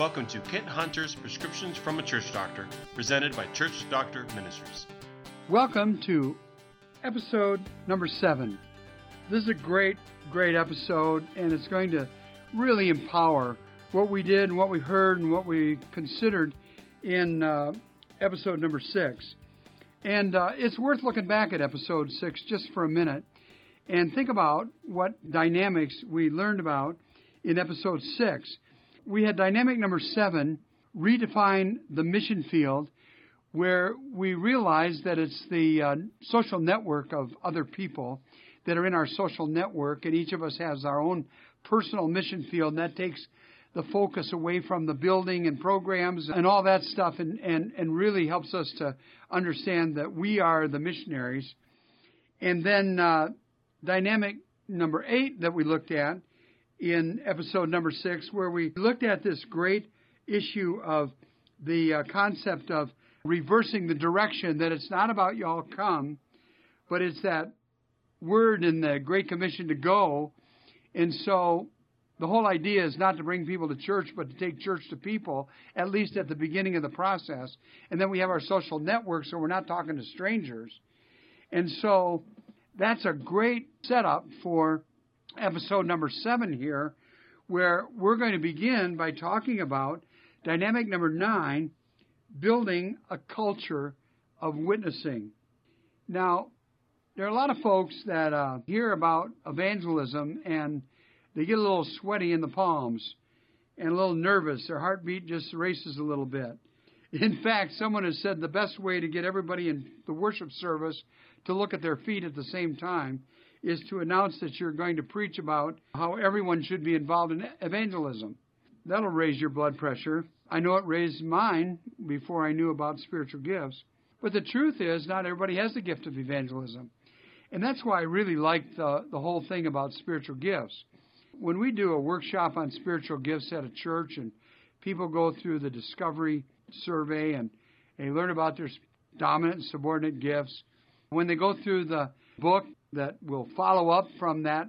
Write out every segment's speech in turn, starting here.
Welcome to Kent Hunter's Prescriptions from a Church Doctor, presented by Church Doctor Ministries. Welcome to episode number seven. This is a great, great episode, and it's going to really empower what we did and what we heard and what we considered in uh, episode number six. And uh, it's worth looking back at episode six just for a minute and think about what dynamics we learned about in episode six. We had dynamic number seven redefine the mission field, where we realize that it's the uh, social network of other people that are in our social network, and each of us has our own personal mission field, and that takes the focus away from the building and programs and all that stuff and, and, and really helps us to understand that we are the missionaries. And then uh, dynamic number eight that we looked at in episode number six, where we looked at this great issue of the uh, concept of reversing the direction, that it's not about y'all come, but it's that word in the Great Commission to go. And so the whole idea is not to bring people to church, but to take church to people, at least at the beginning of the process. And then we have our social network, so we're not talking to strangers. And so that's a great setup for episode number seven here, where we're going to begin by talking about dynamic number nine building a culture of witnessing. Now, there are a lot of folks that uh, hear about evangelism and they get a little sweaty in the palms and a little nervous. Their heartbeat just races a little bit. In fact, someone has said the best way to get everybody in the worship service to look at their feet at the same time is to announce that you're going to preach about how everyone should be involved in evangelism. That'll raise your blood pressure. I know it raised mine before I knew about spiritual gifts. But the truth is, not everybody has the gift of evangelism. And that's why I really like the, the whole thing about spiritual gifts when we do a workshop on spiritual gifts at a church and people go through the discovery survey and they learn about their dominant and subordinate gifts, when they go through the book that will follow up from that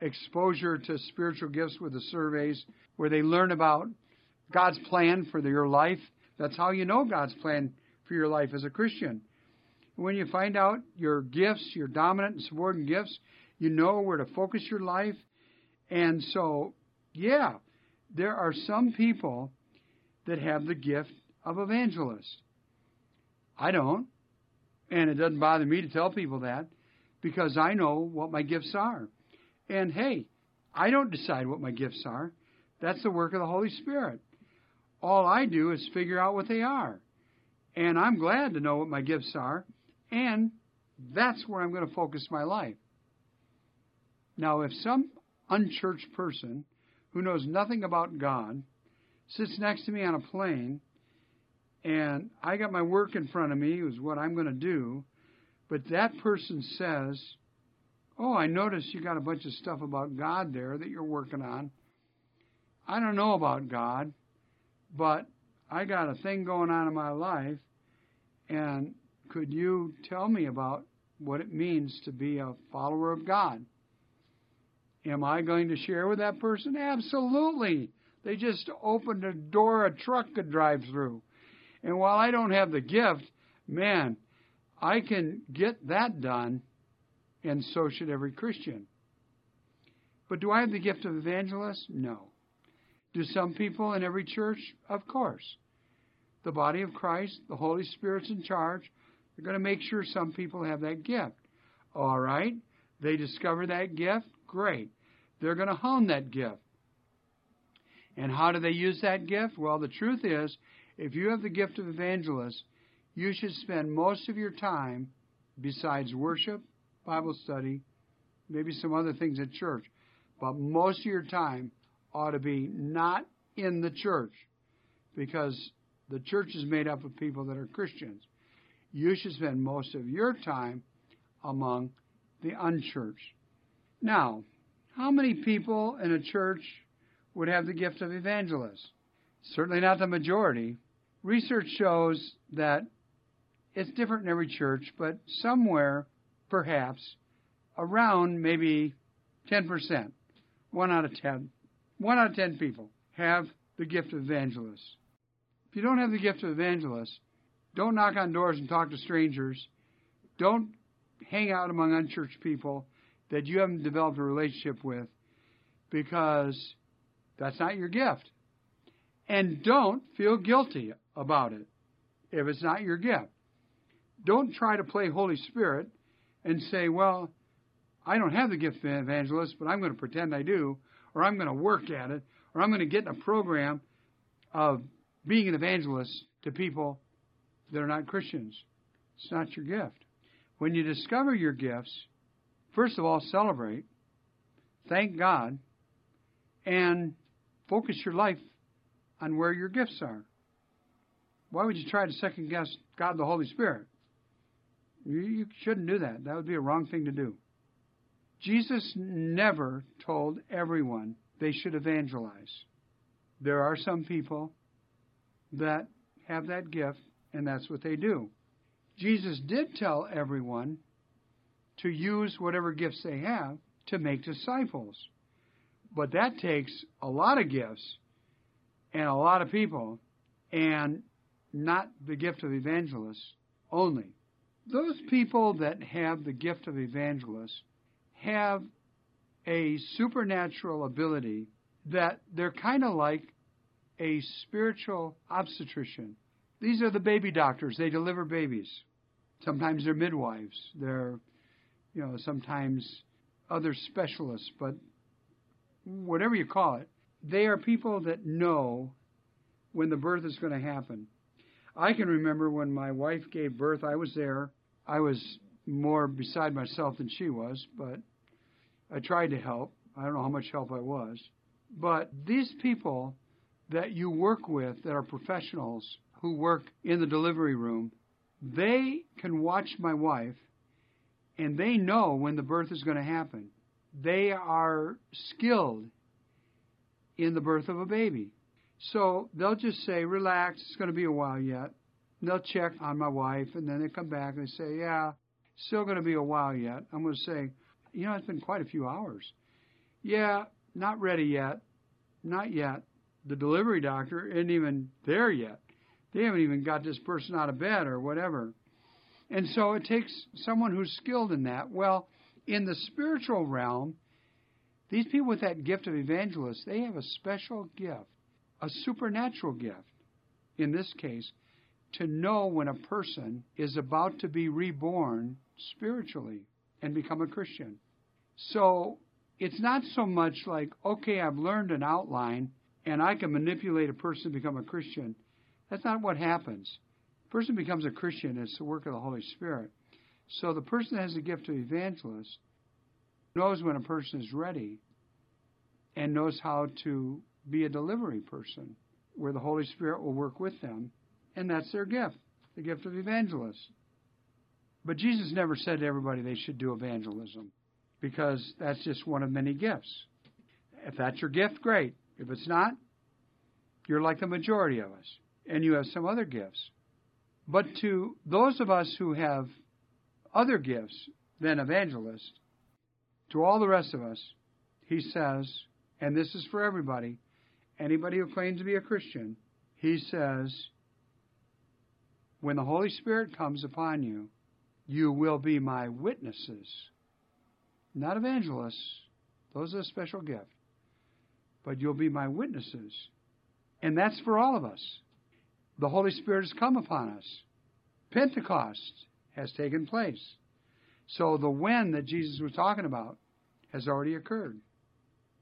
exposure to spiritual gifts with the surveys, where they learn about God's plan for your life, that's how you know God's plan for your life as a Christian. When you find out your gifts, your dominant and subordinate gifts, you know where to focus your life and so, yeah, there are some people that have the gift of evangelist. I don't. And it doesn't bother me to tell people that because I know what my gifts are. And hey, I don't decide what my gifts are. That's the work of the Holy Spirit. All I do is figure out what they are. And I'm glad to know what my gifts are. And that's where I'm going to focus my life. Now, if some unchurched person who knows nothing about God sits next to me on a plane and I got my work in front of me, is what I'm going to do, but that person says, Oh, I noticed you got a bunch of stuff about God there that you're working on. I don't know about God, but I got a thing going on in my life, and could you tell me about what it means to be a follower of God? Am I going to share with that person? Absolutely. They just opened a door a truck could drive through. And while I don't have the gift, man, I can get that done, and so should every Christian. But do I have the gift of evangelist? No. Do some people in every church? Of course. The body of Christ, the Holy Spirit's in charge. They're going to make sure some people have that gift. All right. They discover that gift. Great. They're going to hone that gift. And how do they use that gift? Well, the truth is, if you have the gift of evangelist, you should spend most of your time, besides worship, Bible study, maybe some other things at church, but most of your time ought to be not in the church because the church is made up of people that are Christians. You should spend most of your time among the unchurched. Now, how many people in a church would have the gift of evangelist? Certainly not the majority. Research shows that it's different in every church, but somewhere, perhaps, around maybe 10%, one out of 10, one out of 10 people have the gift of evangelist. If you don't have the gift of evangelist, don't knock on doors and talk to strangers. Don't hang out among unchurched people that you haven't developed a relationship with because that's not your gift. And don't feel guilty about it if it's not your gift. Don't try to play Holy Spirit and say, well, I don't have the gift of evangelist, but I'm going to pretend I do, or I'm going to work at it, or I'm going to get in a program of being an evangelist to people that are not Christians. It's not your gift. When you discover your gifts, first of all, celebrate, thank God, and focus your life on where your gifts are. Why would you try to second guess God the Holy Spirit? You, you shouldn't do that. That would be a wrong thing to do. Jesus never told everyone they should evangelize. There are some people that have that gift, and that's what they do. Jesus did tell everyone to use whatever gifts they have to make disciples. But that takes a lot of gifts and a lot of people, and not the gift of evangelists only. Those people that have the gift of evangelists have a supernatural ability that they're kind of like a spiritual obstetrician. These are the baby doctors. They deliver babies. Sometimes they're midwives. They're, you know, sometimes other specialists, but whatever you call it, they are people that know when the birth is going to happen. I can remember when my wife gave birth, I was there. I was more beside myself than she was, but I tried to help. I don't know how much help I was. But these people that you work with that are professionals who work in the delivery room, they can watch my wife and they know when the birth is going to happen. They are skilled in the birth of a baby. So they'll just say, relax, it's going to be a while yet. And they'll check on my wife, and then they come back and they say, yeah, still going to be a while yet. I'm going to say, you know, it's been quite a few hours. Yeah, not ready yet. Not yet. The delivery doctor isn't even there yet. They haven't even got this person out of bed or whatever. And so it takes someone who's skilled in that. Well, in the spiritual realm, these people with that gift of evangelist, they have a special gift, a supernatural gift, in this case, to know when a person is about to be reborn spiritually and become a Christian. So it's not so much like, okay, I've learned an outline and I can manipulate a person to become a Christian. That's not what happens. A person becomes a Christian, it's the work of the Holy Spirit. So the person that has the gift of evangelist knows when a person is ready and knows how to be a delivery person where the Holy Spirit will work with them, and that's their gift, the gift of evangelist. But Jesus never said to everybody they should do evangelism because that's just one of many gifts. If that's your gift, great. If it's not, you're like the majority of us, and you have some other gifts. But to those of us who have other gifts than evangelists, to all the rest of us, he says, and this is for everybody, anybody who claims to be a Christian, he says, when the Holy Spirit comes upon you, you will be my witnesses not evangelists, those are a special gift, but you'll be my witnesses. And that's for all of us. The Holy Spirit has come upon us. Pentecost has taken place. So the when that Jesus was talking about has already occurred.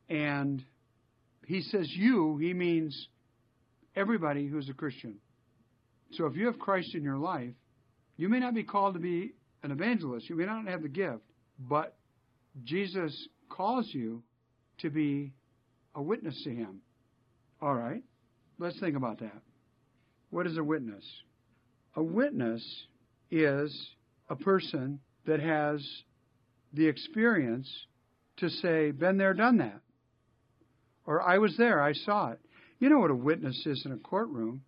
And he says you, he means everybody who's a Christian. So if you have Christ in your life, you may not be called to be an evangelist, you may not have the gift, but Jesus calls you to be a witness to him. All right, let's think about that. What is a witness? A witness is a person that has the experience to say, been there, done that. Or I was there, I saw it. You know what a witness is in a courtroom.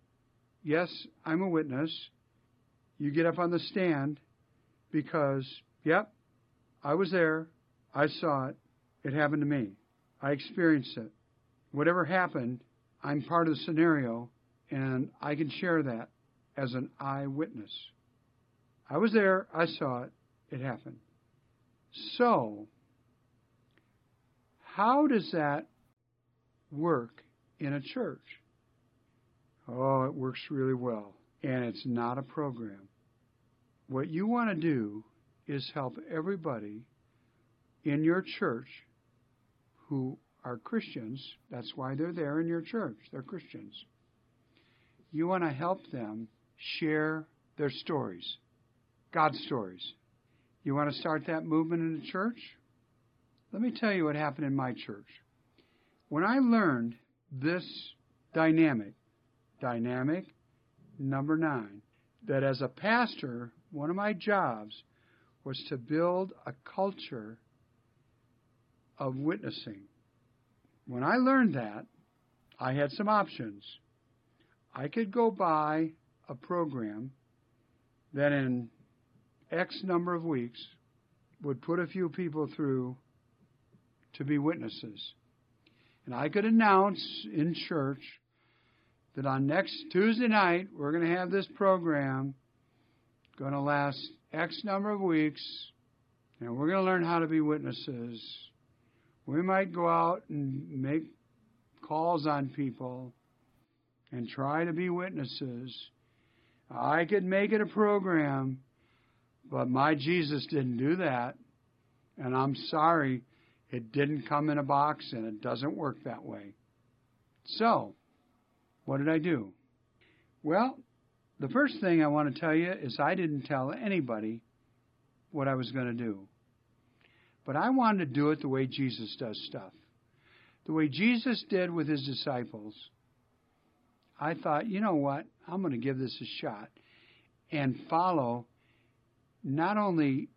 Yes, I'm a witness. You get up on the stand because, yep, I was there, I saw it. It happened to me. I experienced it. Whatever happened, I'm part of the scenario, and I can share that as an eyewitness. I was there, I saw it, it happened. So, how does that work in a church? Oh, it works really well, and it's not a program. What you want to do is help everybody in your church who are Christians. That's why they're there in your church. They're Christians. You want to help them share their stories, God's stories. You want to start that movement in the church? Let me tell you what happened in my church. When I learned this dynamic, dynamic number nine, that as a pastor, one of my jobs was to build a culture of witnessing. When I learned that, I had some options. I could go buy a program that in X number of weeks would put a few people through to be witnesses. And I could announce in church that on next Tuesday night we're going to have this program going to last X number of weeks and we're going to learn how to be witnesses we might go out and make calls on people and try to be witnesses. I could make it a program, but my Jesus didn't do that. And I'm sorry, it didn't come in a box and it doesn't work that way. So, what did I do? Well, the first thing I want to tell you is I didn't tell anybody what I was going to do. But I wanted to do it the way Jesus does stuff. The way Jesus did with his disciples. I thought, you know what? I'm going to give this a shot and follow not only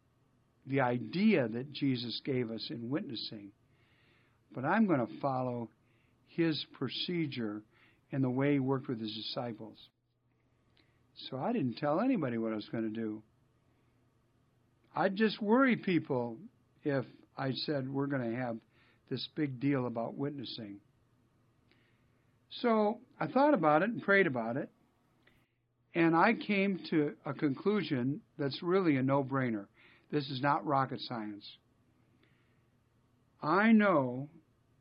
the idea that Jesus gave us in witnessing, but I'm going to follow his procedure and the way he worked with his disciples. So I didn't tell anybody what I was going to do. I'd just worry people if I said we're going to have this big deal about witnessing. So I thought about it and prayed about it, and I came to a conclusion that's really a no brainer. This is not rocket science. I know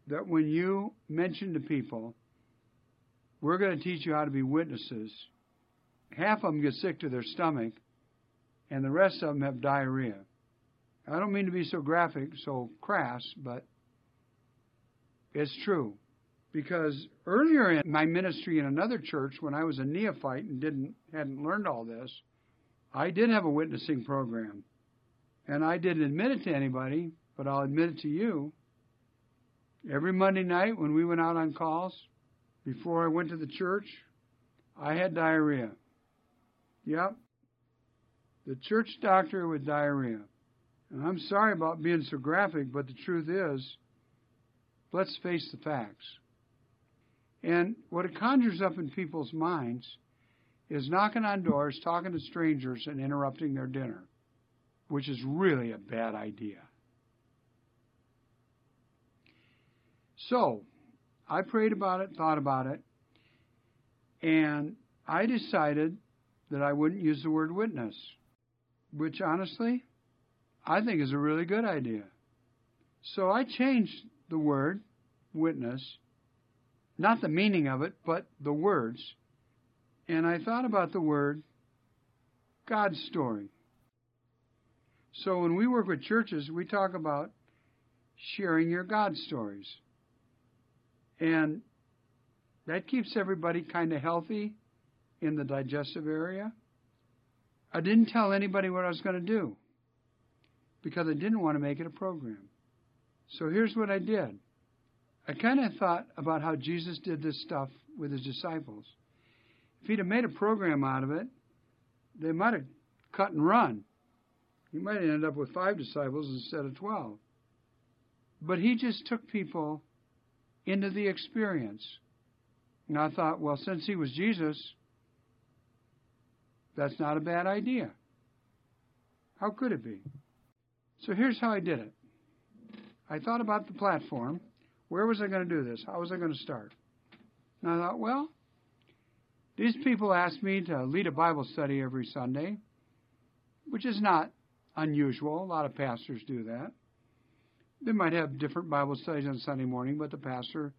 that when you mention to people, we're going to teach you how to be witnesses, half of them get sick to their stomach, and the rest of them have diarrhea. I don't mean to be so graphic, so crass, but it's true. Because earlier in my ministry in another church, when I was a neophyte and didn't hadn't learned all this, I did have a witnessing program. And I didn't admit it to anybody, but I'll admit it to you. Every Monday night when we went out on calls, before I went to the church, I had diarrhea. Yep. The church doctor with diarrhea. And I'm sorry about being so graphic, but the truth is, let's face the facts. And what it conjures up in people's minds is knocking on doors, talking to strangers, and interrupting their dinner, which is really a bad idea. So, I prayed about it, thought about it, and I decided that I wouldn't use the word witness, which honestly, I think is a really good idea. So I changed the word witness, not the meaning of it, but the words. And I thought about the word God's story. So when we work with churches, we talk about sharing your God stories. And that keeps everybody kind of healthy in the digestive area. I didn't tell anybody what I was going to do because I didn't want to make it a program. So here's what I did. I kind of thought about how Jesus did this stuff with his disciples. If he'd have made a program out of it, they might have cut and run. He might end up with five disciples instead of twelve. But he just took people into the experience. And I thought, well, since he was Jesus, that's not a bad idea. How could it be? So here's how I did it. I thought about the platform. Where was I going to do this? How was I going to start? And I thought, well, these people asked me to lead a Bible study every Sunday, which is not unusual. A lot of pastors do that. They might have different Bible studies on Sunday morning, but the pastor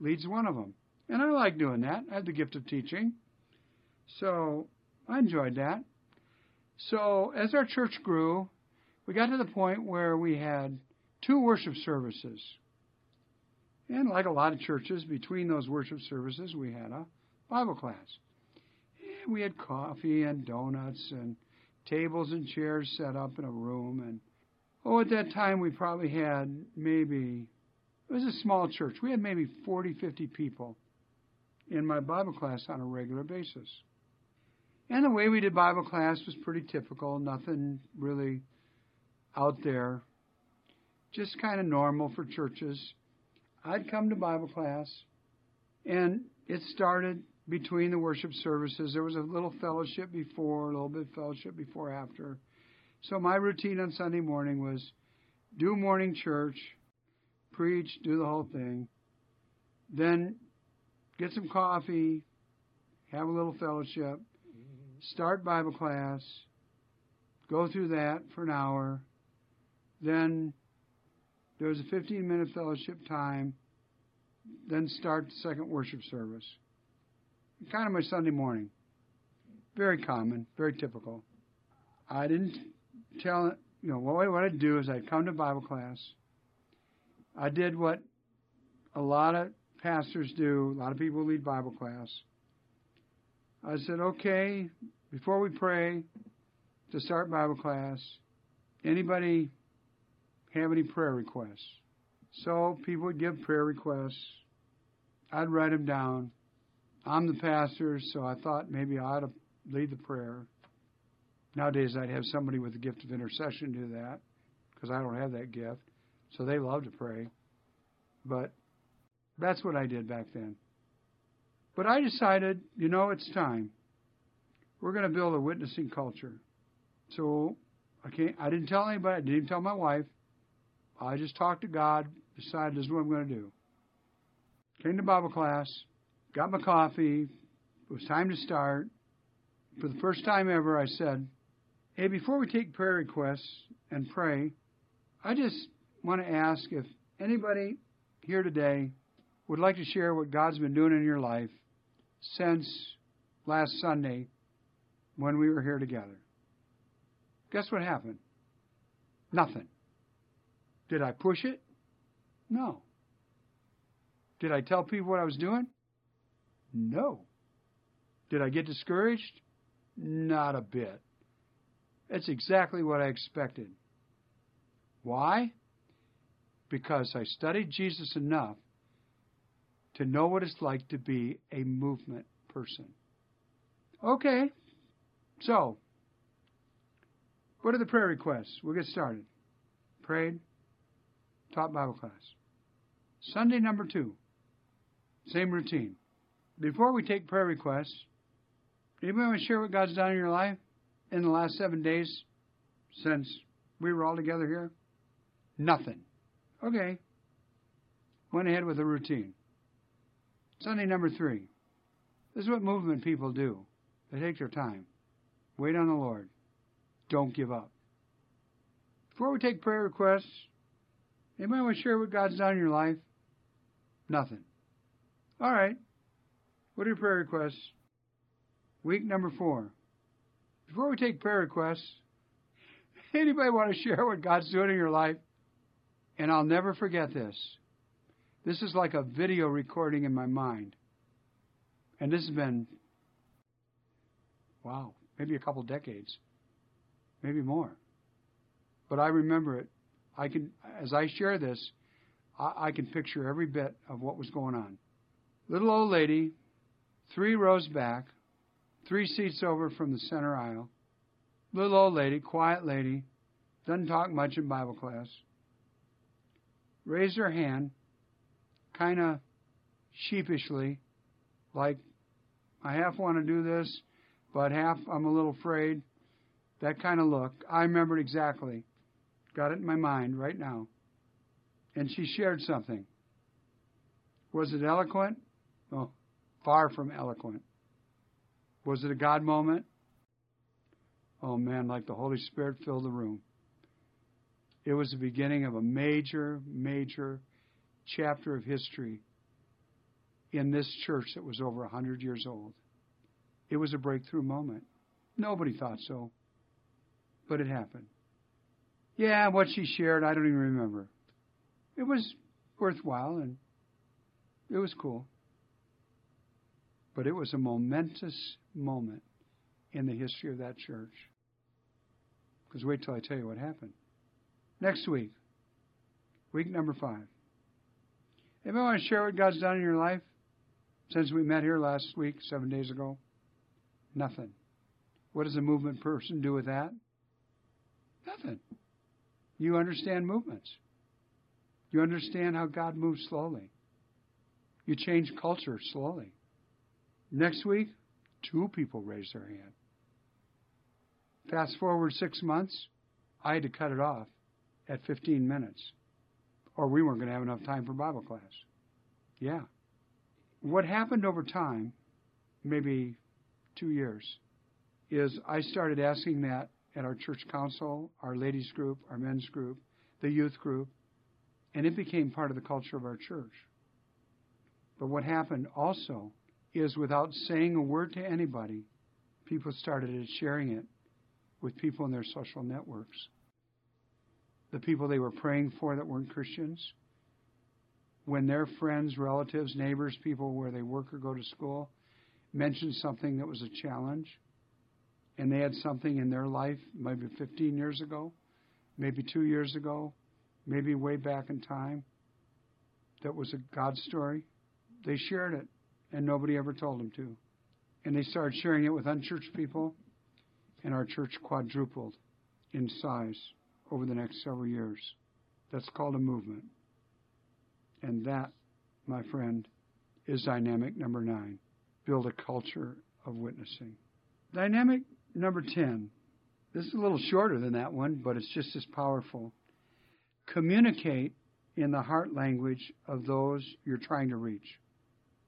leads one of them. And I like doing that. I have the gift of teaching. So I enjoyed that. So as our church grew, we got to the point where we had two worship services. And like a lot of churches, between those worship services, we had a Bible class. And we had coffee and donuts and tables and chairs set up in a room. And oh, at that time, we probably had maybe, it was a small church. We had maybe 40, 50 people in my Bible class on a regular basis. And the way we did Bible class was pretty typical, nothing really out there, just kind of normal for churches. I'd come to Bible class, and it started between the worship services. There was a little fellowship before, a little bit of fellowship before, after. So my routine on Sunday morning was do morning church, preach, do the whole thing, then get some coffee, have a little fellowship, start Bible class, go through that for an hour, then there was a 15 minute fellowship time, then start the second worship service. Kind of my Sunday morning. Very common, very typical. I didn't tell, you know, what, what I'd do is I'd come to Bible class. I did what a lot of pastors do, a lot of people lead Bible class. I said, okay, before we pray to start Bible class, anybody have any prayer requests? So people would give prayer requests. I'd write them down. I'm the pastor, so I thought maybe I ought to lead the prayer. Nowadays, I'd have somebody with the gift of intercession do that because I don't have that gift. So they love to pray. But that's what I did back then. But I decided, you know, it's time. We're going to build a witnessing culture. So I can't. I didn't tell anybody. I didn't even tell my wife. I just talked to God. Decided this is what I'm going to do. Came to Bible class. Got my coffee. It was time to start. For the first time ever, I said, "Hey, before we take prayer requests and pray, I just want to ask if anybody here today would like to share what God's been doing in your life since last Sunday when we were here together. Guess what happened? Nothing. Did I push it? No. Did I tell people what I was doing? No. Did I get discouraged? Not a bit. It's exactly what I expected. Why? Because I studied Jesus enough to know what it's like to be a movement person. Okay, so what are the prayer requests? We'll get started. Prayed, taught Bible class. Sunday number two, same routine. Before we take prayer requests, anybody want to share what God's done in your life in the last seven days since we were all together here? Nothing. Okay. Went ahead with the routine. Sunday number three. This is what movement people do. They take their time. Wait on the Lord. Don't give up. Before we take prayer requests, anybody want to share what God's done in your life? Nothing. All right. What are your prayer requests? Week number four. Before we take prayer requests, anybody want to share what God's doing in your life? And I'll never forget this. This is like a video recording in my mind. And this has been, wow, maybe a couple decades, maybe more. But I remember it. I can, as I share this, I, I can picture every bit of what was going on. Little old lady, three rows back, three seats over from the center aisle. Little old lady, quiet lady, doesn't talk much in Bible class. Raised her hand kind of sheepishly, like, I half want to do this, but half I'm a little afraid. That kind of look. I remembered exactly. Got it in my mind right now. And she shared something. Was it eloquent? Oh, far from eloquent. Was it a God moment? Oh man, like the Holy Spirit filled the room. It was the beginning of a major, major chapter of history in this church that was over 100 years old. It was a breakthrough moment. Nobody thought so, but it happened. Yeah, what she shared, I don't even remember. It was worthwhile and it was cool. But it was a momentous moment in the history of that church. Because wait till I tell you what happened. Next week, week number five. Anybody want to share what God's done in your life since we met here last week, seven days ago? Nothing. What does a movement person do with that? Nothing. You understand movements. You understand how God moves slowly. You change culture slowly. Next week, two people raised their hand. Fast forward six months, I had to cut it off at 15 minutes, or we weren't going to have enough time for Bible class. Yeah. What happened over time, maybe two years, is I started asking that at our church council, our ladies group, our men's group, the youth group, and it became part of the culture of our church. But what happened also is without saying a word to anybody, people started sharing it with people in their social networks. The people they were praying for that weren't Christians, when their friends, relatives, neighbors, people where they work or go to school mentioned something that was a challenge, and they had something in their life, maybe 15 years ago, maybe two years ago, maybe way back in time, that was a God story, they shared it, and nobody ever told them to. And they started sharing it with unchurched people, and our church quadrupled in size over the next several years. That's called a movement. And that, my friend, is dynamic number nine. Build a culture of witnessing. Dynamic number 10. This is a little shorter than that one, but it's just as powerful. Communicate in the heart language of those you're trying to reach.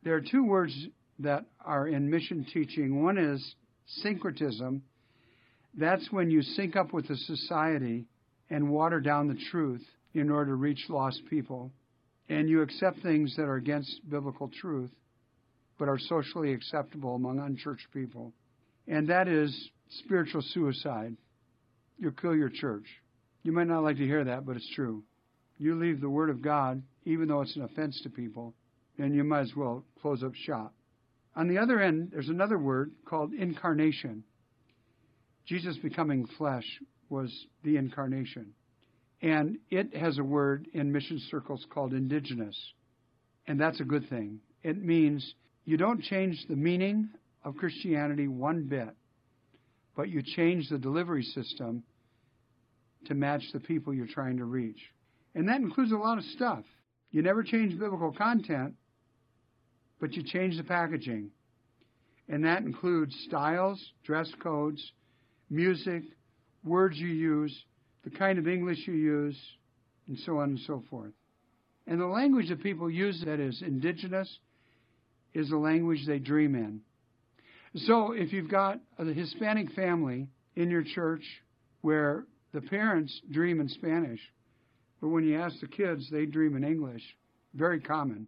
There are two words that are in mission teaching. One is syncretism. That's when you sync up with the society and water down the truth in order to reach lost people. And you accept things that are against biblical truth, but are socially acceptable among unchurched people. And that is spiritual suicide. You'll kill your church. You might not like to hear that, but it's true. You leave the Word of God, even though it's an offense to people, and you might as well close up shop. On the other end, there's another word called incarnation. Jesus becoming flesh was the incarnation. And it has a word in mission circles called indigenous. And that's a good thing. It means you don't change the meaning of Christianity one bit, but you change the delivery system to match the people you're trying to reach. And that includes a lot of stuff. You never change biblical content, but you change the packaging. And that includes styles, dress codes, music, words you use, the kind of English you use, and so on and so forth. And the language that people use that is indigenous is the language they dream in. So if you've got a Hispanic family in your church where the parents dream in Spanish, but when you ask the kids, they dream in English, very common.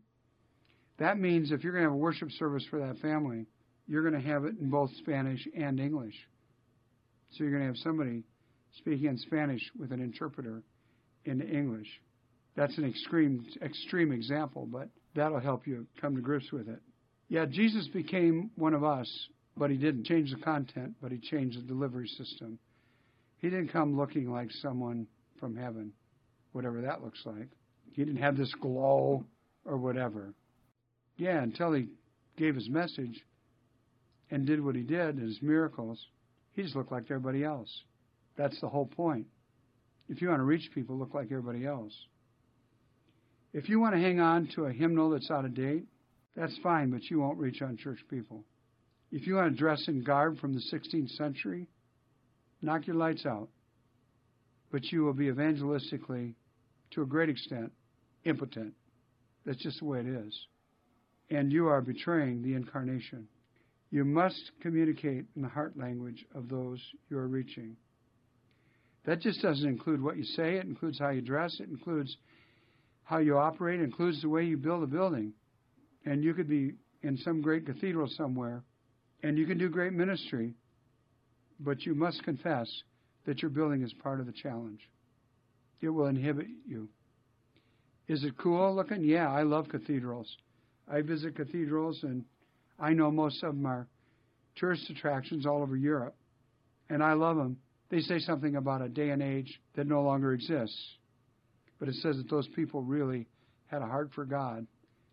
That means if you're going to have a worship service for that family, you're going to have it in both Spanish and English. So you're going to have somebody speaking in Spanish with an interpreter in English. That's an extreme extreme example, but that'll help you come to grips with it. Yeah, Jesus became one of us, but he didn't change the content, but he changed the delivery system. He didn't come looking like someone from heaven, whatever that looks like. He didn't have this glow or whatever. Yeah, until he gave his message and did what he did, and his miracles, he just looked like everybody else. That's the whole point. If you want to reach people, look like everybody else. If you want to hang on to a hymnal that's out of date, that's fine, but you won't reach unchurched people. If you want to dress in garb from the 16th century, knock your lights out. But you will be evangelistically, to a great extent, impotent. That's just the way it is. And you are betraying the incarnation. You must communicate in the heart language of those you are reaching. That just doesn't include what you say, it includes how you dress, it includes how you operate, it includes the way you build a building. And you could be in some great cathedral somewhere, and you can do great ministry, but you must confess that your building is part of the challenge. It will inhibit you. Is it cool looking? Yeah, I love cathedrals. I visit cathedrals, and I know most of them are tourist attractions all over Europe, and I love them. They say something about a day and age that no longer exists, but it says that those people really had a heart for God,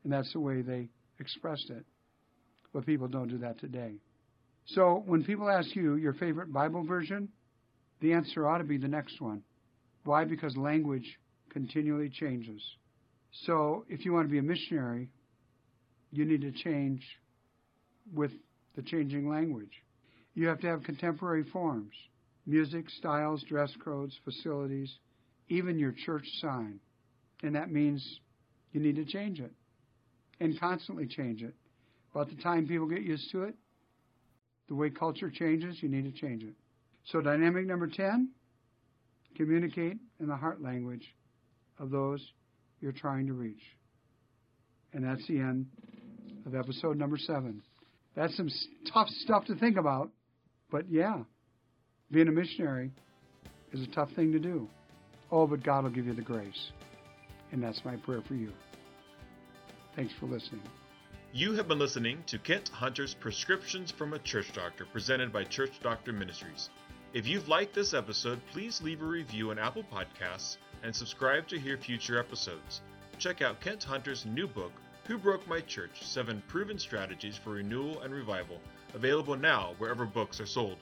and that's the way they expressed it. But people don't do that today. So when people ask you your favorite Bible version, the answer ought to be the next one. Why? Because language continually changes. So if you want to be a missionary, you need to change with the changing language. You have to have contemporary forms music, styles, dress codes, facilities, even your church sign. And that means you need to change it and constantly change it. About the time people get used to it, the way culture changes, you need to change it. So, dynamic number 10 communicate in the heart language of those you're trying to reach. And that's the end of episode number 7. That's some tough stuff to think about, but yeah, being a missionary is a tough thing to do. Oh, but God will give you the grace. And that's my prayer for you. Thanks for listening. You have been listening to Kent Hunter's Prescriptions from a Church Doctor, presented by Church Doctor Ministries. If you've liked this episode, please leave a review on Apple Podcasts and subscribe to hear future episodes. Check out Kent Hunter's new book, Who Broke My Church Seven Proven Strategies for Renewal and Revival, available now wherever books are sold.